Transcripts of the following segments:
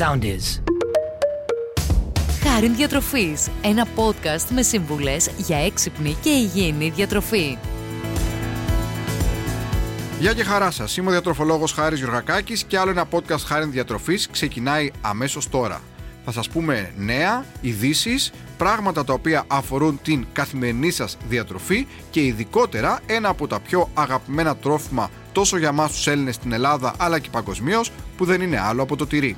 sound is. Χάριν Διατροφής, ένα podcast με σύμβουλες για έξυπνη και υγιεινή διατροφή. Γεια και χαρά σας. Είμαι ο διατροφολόγος Χάρης Γιωργακάκης και άλλο ένα podcast Χάριν Διατροφής ξεκινάει αμέσως τώρα. Θα σας πούμε νέα, ειδήσεις, πράγματα τα οποία αφορούν την καθημερινή σας διατροφή και ειδικότερα ένα από τα πιο αγαπημένα τρόφιμα τόσο για εμάς τους Έλληνες στην Ελλάδα αλλά και παγκοσμίως που δεν είναι άλλο από το τυρί.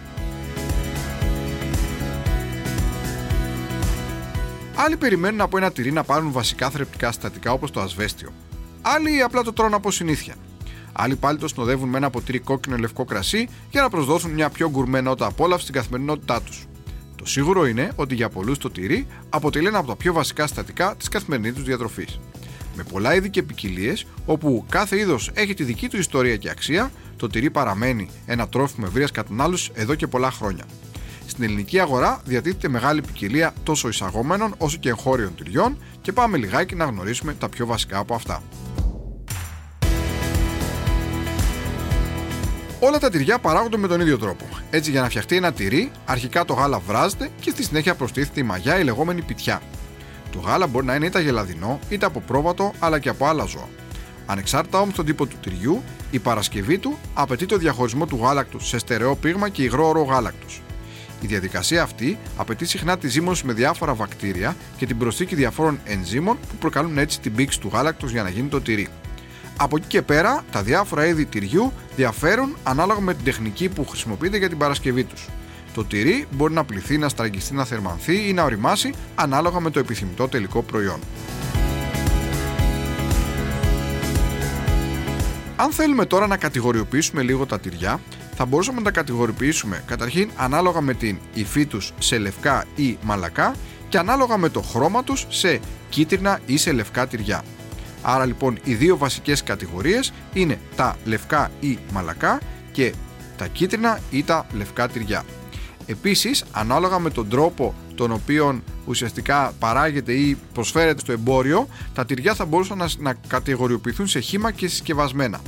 Άλλοι περιμένουν από ένα τυρί να πάρουν βασικά θρεπτικά συστατικά όπως το ασβέστιο. Άλλοι απλά το τρώνε από συνήθεια. Άλλοι πάλι το συνοδεύουν με ένα ποτήρι κόκκινο λευκό κρασί για να προσδώσουν μια πιο γκουρμέ νότα απόλαυση στην καθημερινότητά τους. Το σίγουρο είναι ότι για πολλούς το τυρί αποτελεί ένα από τα πιο βασικά συστατικά της καθημερινής τους διατροφής. Με πολλά είδη και ποικιλίες, όπου κάθε είδος έχει τη δική του ιστορία και αξία, το τυρί παραμένει ένα τρόφιμο ευρείας κατανάλωση εδώ και πολλά χρόνια. Στην ελληνική αγορά διατίθεται μεγάλη ποικιλία τόσο εισαγόμενων όσο και εγχώριων τυριών και πάμε λιγάκι να γνωρίσουμε τα πιο βασικά από αυτά. Όλα τα τυριά παράγονται με τον ίδιο τρόπο. Έτσι, για να φτιαχτεί ένα τυρί, αρχικά το γάλα βράζεται και στη συνέχεια προστίθεται η μαγιά, η λεγόμενη πιτιά. Το γάλα μπορεί να είναι είτε γελαδινό, είτε από πρόβατο, αλλά και από άλλα ζώα. Ανεξάρτητα όμως τον τύπο του τυριού, η παρασκευή του απαιτεί το διαχωρισμό του γάλακτος σε στερεό πείγμα και υγρό όρο γάλακτος. Η διαδικασία αυτή απαιτεί συχνά τη ζύμωση με διάφορα βακτήρια και την προσθήκη διαφόρων ενζήμων που προκαλούν έτσι την πήξη του γάλακτος για να γίνει το τυρί. Από εκεί και πέρα, τα διάφορα είδη τυριού διαφέρουν ανάλογα με την τεχνική που χρησιμοποιείται για την παρασκευή τους. Το τυρί μπορεί να πληθεί, να στραγγιστεί, να θερμανθεί ή να οριμάσει ανάλογα με το επιθυμητό τελικό προϊόν. Αν θέλουμε τώρα να κατηγοριοποιήσουμε λίγο τα τυριά, θα μπορούσαμε να τα κατηγοριοποιήσουμε καταρχήν ανάλογα με την υφή τους σε λευκά ή μαλακά και ανάλογα με το χρώμα τους σε κίτρινα ή σε λευκά τυριά. Άρα λοιπόν οι δύο βασικές κατηγορίες είναι τα λευκά ή μαλακά και τα κίτρινα ή τα λευκά τυριά. Επίσης, ανάλογα με τον τρόπο τον οποίο ουσιαστικά παράγεται ή προσφέρεται στο εμπόριο, τα τυριά θα μπορούσαν να, να κατηγοριοποιηθούν σε χύμα και συσκευασμένα.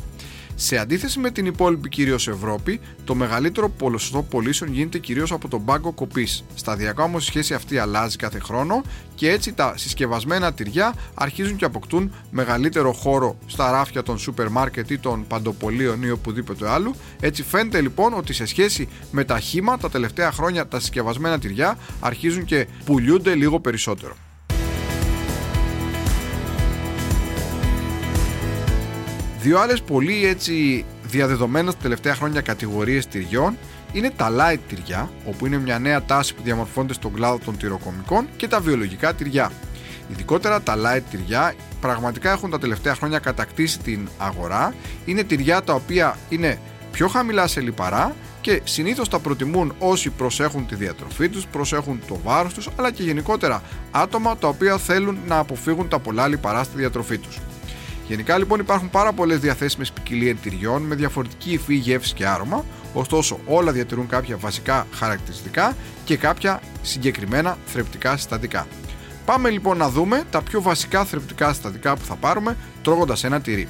Σε αντίθεση με την υπόλοιπη κυρίως Ευρώπη, το μεγαλύτερο ποσοστό πωλήσεων γίνεται κυρίως από τον πάγκο κοπής. Σταδιακά όμως η σχέση αυτή αλλάζει κάθε χρόνο και έτσι τα συσκευασμένα τυριά αρχίζουν και αποκτούν μεγαλύτερο χώρο στα ράφια των σούπερ μάρκετ ή των παντοπολίων ή οπουδήποτε άλλου. Έτσι φαίνεται λοιπόν ότι σε σχέση με τα χήμα τα τελευταία χρόνια τα συσκευασμένα τυριά αρχίζουν και πουλιούνται λίγο περισσότερο. Δύο άλλες πολύ έτσι διαδεδομένες τα τελευταία χρόνια κατηγορίες τυριών είναι τα light τυριά, όπου είναι μια νέα τάση που διαμορφώνεται στον κλάδο των τυροκομικών και τα βιολογικά τυριά. Ειδικότερα τα light τυριά πραγματικά έχουν τα τελευταία χρόνια κατακτήσει την αγορά. Είναι τυριά τα οποία είναι πιο χαμηλά σε λιπαρά και συνήθως τα προτιμούν όσοι προσέχουν τη διατροφή τους, προσέχουν το βάρος τους, αλλά και γενικότερα άτομα τα οποία θέλουν να αποφύγουν τα πολλά λιπαρά στη διατροφή τους. Γενικά λοιπόν υπάρχουν πάρα πολλές διαθέσιμες ποικιλίε τυριών με διαφορετική υφή, γεύση και άρωμα, ωστόσο όλα διατηρούν κάποια βασικά χαρακτηριστικά και κάποια συγκεκριμένα θρεπτικά συστατικά. Πάμε λοιπόν να δούμε τα πιο βασικά θρεπτικά συστατικά που θα πάρουμε τρώγοντας ένα τυρί.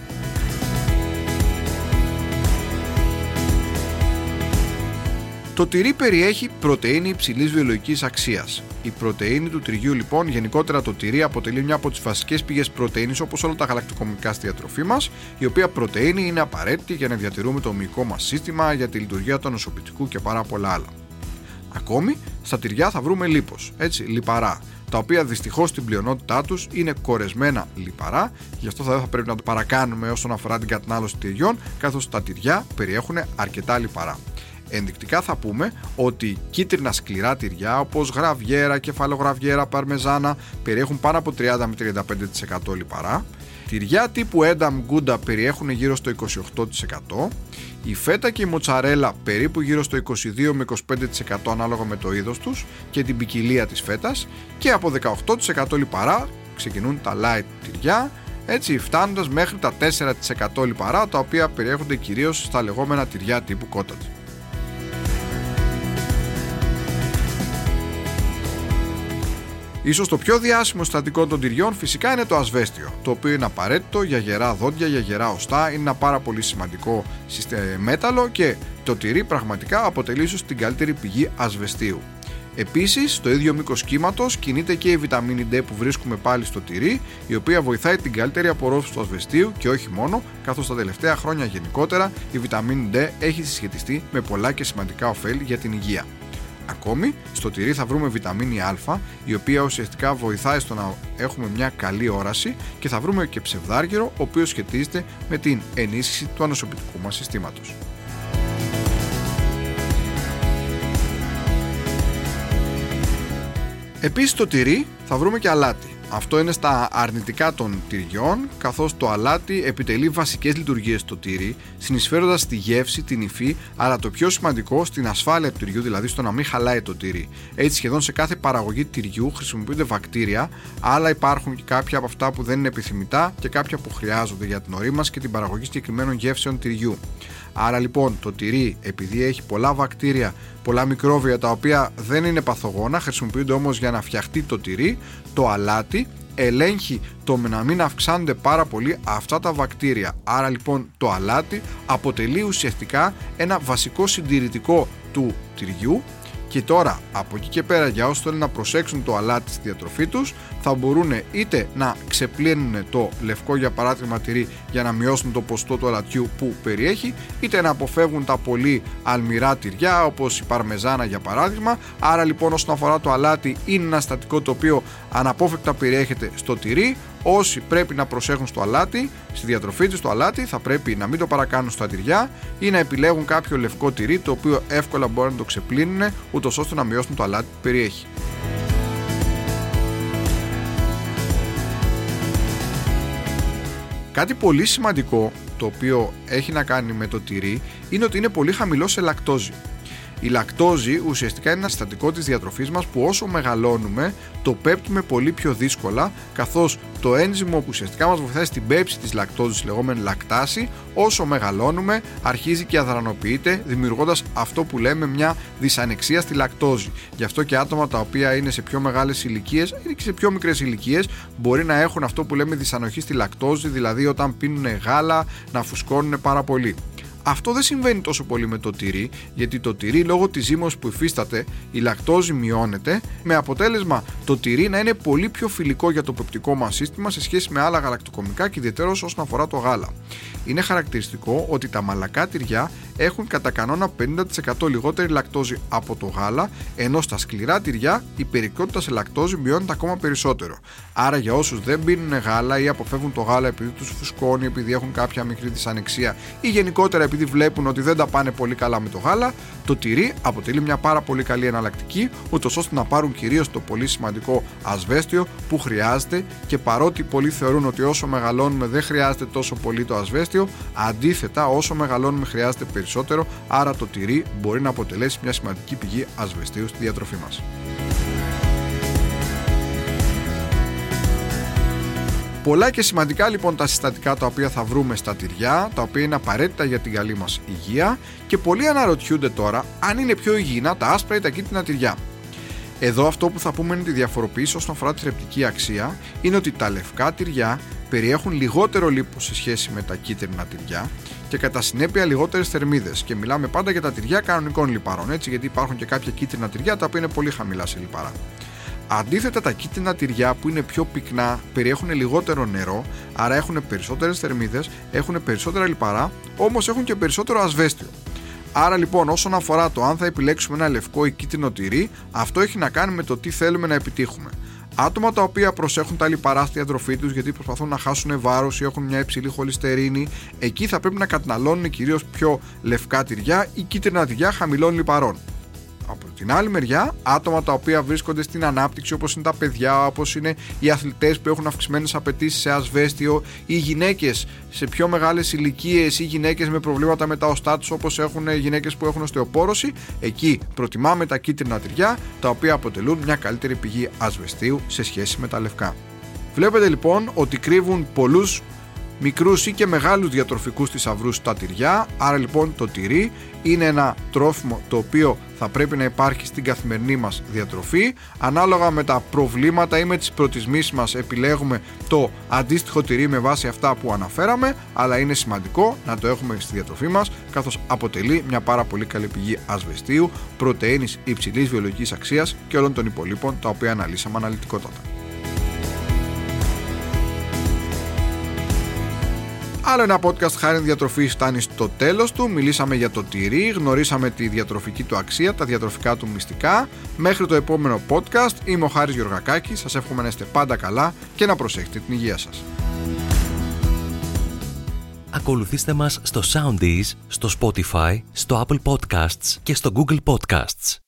Το τυρί περιέχει πρωτεΐνη υψηλής βιολογικής αξίας. Η πρωτεΐνη του τυριού λοιπόν, γενικότερα το τυρί αποτελεί μια από τις βασικές πηγές πρωτεΐνης όπως όλα τα γαλακτοκομικά στη διατροφή μας, η οποία πρωτεΐνη είναι απαραίτητη για να διατηρούμε το ομικό μας σύστημα, για τη λειτουργία του νοσοποιητικού και πάρα πολλά άλλα. Ακόμη, στα τυριά θα βρούμε λίπος, έτσι, λιπαρά, τα οποία δυστυχώς στην πλειονότητά τους είναι κορεσμένα λιπαρά, γι' αυτό θα πρέπει να το παρακάνουμε όσον αφορά την κατανάλωση τυριών, καθώς τα τυριά περιέχουν αρκετά λιπαρά. Ενδεικτικά θα πούμε ότι κίτρινα σκληρά τυριά όπως γραβιέρα, κεφαλογραβιέρα, παρμεζάνα περιέχουν πάνω από 30 με 35% λιπαρά. Τυριά τύπου Edam Gouda περιέχουν γύρω στο 28%. Η φέτα και η μοτσαρέλα περίπου γύρω στο 22 με 25% ανάλογα με το είδος τους και την ποικιλία της φέτας και από 18% λιπαρά ξεκινούν τα light τυριά έτσι φτάνοντας μέχρι τα 4% λιπαρά τα οποία περιέχονται κυρίως στα λεγόμενα τυριά τύπου cottage. Ίσως το πιο διάσημο συστατικό των τυριών φυσικά είναι το ασβέστιο, το οποίο είναι απαραίτητο για γερά δόντια, για γερά οστά, είναι ένα πάρα πολύ σημαντικό μέταλλο και το τυρί πραγματικά αποτελεί ίσως την καλύτερη πηγή ασβεστίου. Επίσης, στο ίδιο μήκος κύματος κινείται και η βιταμίνη D που βρίσκουμε πάλι στο τυρί, η οποία βοηθάει την καλύτερη απορρόφηση του ασβεστίου και όχι μόνο, καθώς τα τελευταία χρόνια γενικότερα η βιταμίνη D έχει συσχετιστεί με πολλά και σημαντικά ωφέλη για την υγεία. Ακόμη, στο τυρί θα βρούμε βιταμίνη Α, η οποία ουσιαστικά βοηθάει στο να έχουμε μια καλή όραση και θα βρούμε και ψευδάργυρο, ο οποίος σχετίζεται με την ενίσχυση του ανοσοποιητικού μας συστήματος. Επίσης στο τυρί θα βρούμε και αλάτι. Αυτό είναι στα αρνητικά των τυριών, καθώς το αλάτι επιτελεί βασικές λειτουργίες στο τύρι, συνεισφέροντας στη γεύση, την υφή, αλλά το πιο σημαντικό στην ασφάλεια του τυριού, δηλαδή στο να μην χαλάει το τύρι. Έτσι, σχεδόν σε κάθε παραγωγή τυριού χρησιμοποιούνται βακτήρια, αλλά υπάρχουν και κάποια από αυτά που δεν είναι επιθυμητά και κάποια που χρειάζονται για την ορίμαση και την παραγωγή συγκεκριμένων γεύσεων τυριού. Άρα λοιπόν το τυρί επειδή έχει πολλά βακτήρια, πολλά μικρόβια τα οποία δεν είναι παθογόνα, χρησιμοποιούνται όμως για να φτιαχτεί το τυρί, το αλάτι ελέγχει το να μην αυξάνονται πάρα πολύ αυτά τα βακτήρια. Άρα λοιπόν το αλάτι αποτελεί ουσιαστικά ένα βασικό συντηρητικό του τυριού και τώρα από εκεί και πέρα για όσους θέλουν να προσέξουν το αλάτι στη διατροφή τους θα μπορούν είτε να ξεπλύνουν το λευκό για παράδειγμα τυρί για να μειώσουν το ποστό του αλατιού που περιέχει είτε να αποφεύγουν τα πολύ αλμυρά τυριά όπως η παρμεζάνα για παράδειγμα άρα λοιπόν όσον αφορά το αλάτι είναι ένα στατικό το οποίο αναπόφευκτα περιέχεται στο τυρί Όσοι πρέπει να προσέχουν στο αλάτι, στη διατροφή τους στο αλάτι, θα πρέπει να μην το παρακάνουν στα τυριά ή να επιλέγουν κάποιο λευκό τυρί το οποίο εύκολα μπορεί να το ξεπλύνουν, ούτως ώστε να μειώσουν το αλάτι που περιέχει. Κάτι πολύ σημαντικό το οποίο έχει να κάνει με το τυρί είναι ότι είναι πολύ χαμηλό σε λακτόζη. Η λακτόζη ουσιαστικά είναι ένα συστατικό της διατροφής μας που όσο μεγαλώνουμε το πέπτουμε πολύ πιο δύσκολα, καθώς το ένζυμο που ουσιαστικά μας βοηθάει στην πέψη της λακτόζης, λεγόμενη λακτάση, όσο μεγαλώνουμε αρχίζει και αδρανοποιείται, δημιουργώντας αυτό που λέμε μια δυσανεξία στη λακτόζη. Γι' αυτό και άτομα τα οποία είναι σε πιο μεγάλες ηλικίες ή και σε πιο μικρές ηλικίες μπορεί να έχουν αυτό που λέμε δυσανοχή στη λακτόζη, δηλαδή όταν πίνουν γάλα να φουσκώνουν πάρα πολύ. Αυτό δεν συμβαίνει τόσο πολύ με το τυρί, γιατί το τυρί λόγω της ζύμωσης που υφίσταται, η λακτόζη μειώνεται, με αποτέλεσμα το τυρί να είναι πολύ πιο φιλικό για το πεπτικό μας σύστημα σε σχέση με άλλα γαλακτοκομικά και ιδιαίτερα όσον αφορά το γάλα. Είναι χαρακτηριστικό ότι τα μαλακά τυριά έχουν κατά κανόνα 50% λιγότερη λακτόζη από το γάλα, ενώ στα σκληρά τυριά η περιεκτικότητα σε λακτόζη μειώνεται ακόμα περισσότερο. Άρα για όσους δεν πίνουν γάλα ή αποφεύγουν το γάλα επειδή τους φουσκώνει, επειδή έχουν κάποια μικρή δυσανεξία ή γενικότερα επειδή βλέπουν ότι δεν τα πάνε πολύ καλά με το γάλα, το τυρί αποτελεί μια πάρα πολύ καλή εναλλακτική, ούτως ώστε να πάρουν κυρίως το πολύ σημαντικό ασβέστιο που χρειάζεται και παρότι πολλοί θεωρούν ότι όσο μεγαλώνουμε δεν χρειάζεται τόσο πολύ το ασβέστιο, αντίθετα όσο μεγαλώνουμε χρειάζεται περισσότερο, άρα το τυρί μπορεί να αποτελέσει μια σημαντική πηγή ασβεστίου στη διατροφή μας. Πολλά και σημαντικά λοιπόν τα συστατικά τα οποία θα βρούμε στα τυριά, τα οποία είναι απαραίτητα για την καλή μας υγεία και πολλοί αναρωτιούνται τώρα αν είναι πιο υγιεινά τα άσπρα ή τα κίτρινα τυριά. Εδώ αυτό που θα πούμε είναι τη διαφοροποίηση όσον αφορά τη θρεπτική αξία είναι ότι τα λευκά τυριά περιέχουν λιγότερο λίπος σε σχέση με τα κίτρινα τυριά και κατά συνέπεια λιγότερες θερμίδες. Και μιλάμε πάντα για τα τυριά κανονικών λιπαρών, έτσι, γιατί υπάρχουν και κάποια κίτρινα τυριά τα οποία είναι πολύ χαμηλά σε λιπαρά. Αντίθετα, τα κίτρινα τυριά που είναι πιο πυκνά περιέχουν λιγότερο νερό, άρα έχουν περισσότερες θερμίδες, έχουν περισσότερα λιπαρά, όμως έχουν και περισσότερο ασβέστιο. Άρα λοιπόν, όσον αφορά το αν θα επιλέξουμε ένα λευκό ή κίτρινο τυρί, αυτό έχει να κάνει με το τι θέλουμε να επιτύχουμε. Άτομα τα οποία προσέχουν τα λιπαρά στη διατροφή τους γιατί προσπαθούν να χάσουν βάρος ή έχουν μια υψηλή χολυστερίνη, εκεί θα πρέπει να καταναλώνουν κυρίως πιο λευκά τυριά ή κίτρινα τυριά χαμηλών λιπαρών. Από την άλλη μεριά, άτομα τα οποία βρίσκονται στην ανάπτυξη, όπως είναι τα παιδιά, όπως είναι οι αθλητές που έχουν αυξημένες απαιτήσεις σε ασβέστιο, ή γυναίκες σε πιο μεγάλες ηλικίες ή γυναίκες με προβλήματα με τα οστά τους, όπως έχουν γυναίκες που έχουν οστεοπόρωση, εκεί προτιμάμε τα κίτρινα τυριά, τα οποία αποτελούν μια καλύτερη πηγή ασβεστίου σε σχέση με τα λευκά. Βλέπετε λοιπόν ότι κρύβουν πολλούς μικρούς ή και μεγάλους διατροφικούς θησαυρού στα τυριά. Άρα λοιπόν το τυρί είναι ένα τρόφιμο το οποίο θα πρέπει να υπάρχει στην καθημερινή μας διατροφή. Ανάλογα με τα προβλήματα ή με τις προτισμήσεις μας επιλέγουμε το αντίστοιχο τυρί με βάση αυτά που αναφέραμε, αλλά είναι σημαντικό να το έχουμε στη διατροφή μας, καθώς αποτελεί μια πάρα πολύ καλή πηγή ασβεστίου, πρωτεΐνης υψηλής βιολογικής αξίας και όλων των υπολείπων τα οποία αναλύσαμε αναλυτικότατα. Άλλο ένα podcast χάρη διατροφή φτάνει στο τέλος του. Μιλήσαμε για το τυρί, γνωρίσαμε τη διατροφική του αξία, τα διατροφικά του μυστικά. Μέχρι το επόμενο podcast, είμαι ο Χάρης Γεωργακάκης. Σας εύχομαι να είστε πάντα καλά και να προσέχετε την υγεία σας. Ακολουθήστε μας στο Soundees, στο Spotify, στο Apple Podcasts και στο Google Podcasts.